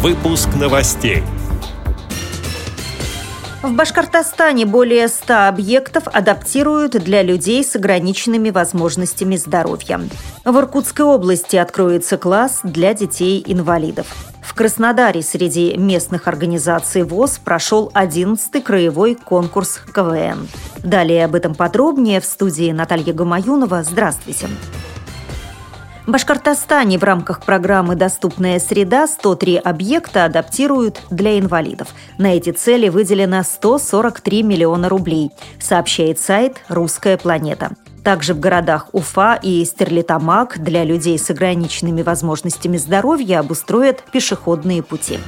Выпуск новостей. В Башкортостане более 100 объектов адаптируют для людей с ограниченными возможностями здоровья. В Иркутской области откроется класс для детей-инвалидов. В Краснодаре среди местных организаций ВОЗ прошел 11-й краевой конкурс КВН. Далее об этом подробнее в студии Наталья Гамаюнова. Здравствуйте. Здравствуйте. Башкортостане в рамках программы «Доступная среда» 103 объекта адаптируют для инвалидов. На эти цели выделено 143 миллиона рублей, сообщает сайт «Русская планета». Также в городах Уфа и Стерлитамак для людей с ограниченными возможностями здоровья обустроят пешеходные пути.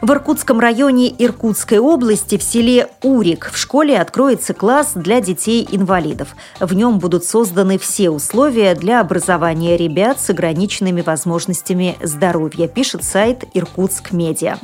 В Иркутском районе Иркутской области в селе Урик в школе откроется класс для детей-инвалидов. В нем будут созданы все условия для образования ребят с ограниченными возможностями здоровья, пишет сайт Иркутск Медиа.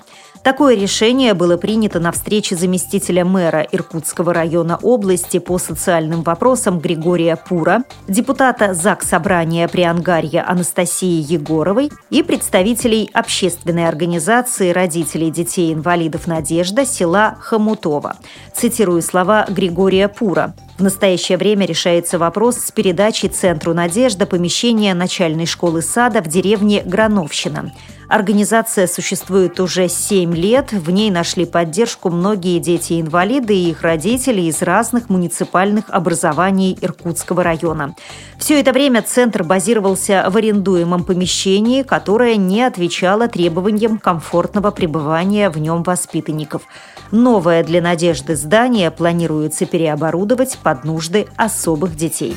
Такое решение было принято на встрече заместителя мэра Иркутского района области по социальным вопросам Григория Пура, депутата ЗАГС Собрания при Ангарье Анастасии Егоровой и представителей общественной организации родителей детей-инвалидов «Надежда» села Хомутова. Цитирую слова Григория Пура. В настоящее время решается вопрос с передачей Центру «Надежда» помещения начальной школы сада в деревне Грановщина. Организация существует уже 7 лет. В ней нашли поддержку многие дети-инвалиды и их родители из разных муниципальных образований Иркутского района. Все это время центр базировался в арендуемом помещении, которое не отвечало требованиям комфортного пребывания в нем воспитанников. Новое для «Надежды» здание планируется переоборудовать под нужды особых детей.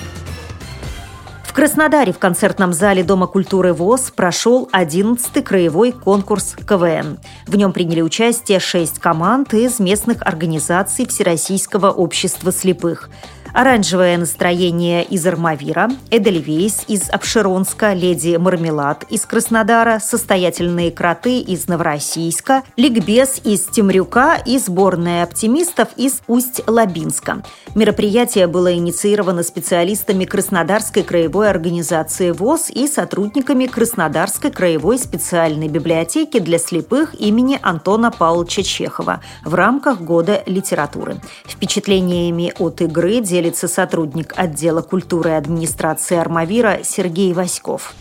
Краснодаре в концертном зале Дома культуры ВОЗ прошел 11-й краевой конкурс КВН. В нем приняли участие шесть команд из местных организаций Всероссийского общества слепых – Оранжевое настроение из Армавира, Эдельвейс из Обширонска, Леди Мармелад из Краснодара, Состоятельные кроты из Новороссийска, Ликбез из Темрюка и сборная оптимистов из Усть-Лабинска. Мероприятие было инициировано специалистами Краснодарской краевой организации ВОЗ и сотрудниками Краснодарской краевой специальной библиотеки для слепых имени Антона Павловича Чехова в рамках Года литературы. Впечатлениями от игры делится сотрудник отдела культуры и администрации Армавира Сергей Васьков.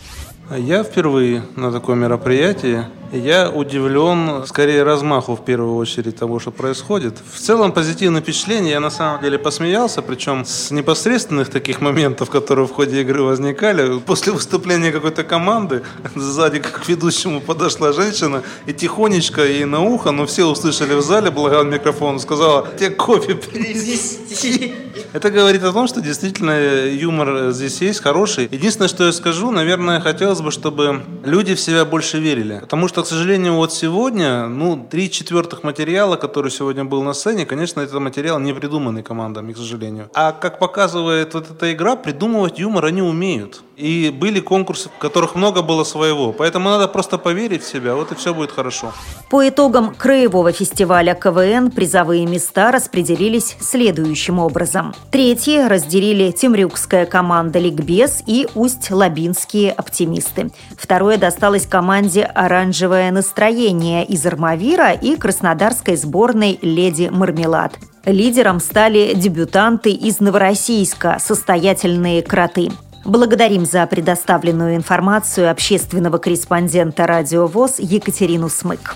Я впервые на таком мероприятии. Я удивлен, скорее, размаху в первую очередь того, что происходит. В целом позитивное впечатление. Я на самом деле посмеялся, причем с непосредственных таких моментов, которые в ходе игры возникали. После выступления какой-то команды сзади к ведущему подошла женщина и тихонечко ей на ухо, но все услышали в зале, благо микрофон, сказала, тебе кофе принести. Это говорит о том, что действительно юмор здесь есть, хороший. Единственное, что я скажу, наверное, хотелось бы, чтобы люди в себя больше верили. Потому что, к сожалению, вот сегодня, ну, три четвертых материала, который сегодня был на сцене, конечно, это материал не придуманный командами, к сожалению. А как показывает вот эта игра, придумывать юмор они умеют. И были конкурсы, в которых много было своего. Поэтому надо просто поверить в себя, вот и все будет хорошо. По итогам краевого фестиваля КВН призовые места распределились следующим образом. Третьи разделили Темрюкская команда «Ликбез» и Усть-Лабинские «Оптимисты». Второе досталось команде «Оранжевое настроение» из Армавира и краснодарской сборной «Леди Мармелад». Лидером стали дебютанты из Новороссийска «Состоятельные кроты». Благодарим за предоставленную информацию общественного корреспондента «Радио ВОЗ» Екатерину Смык.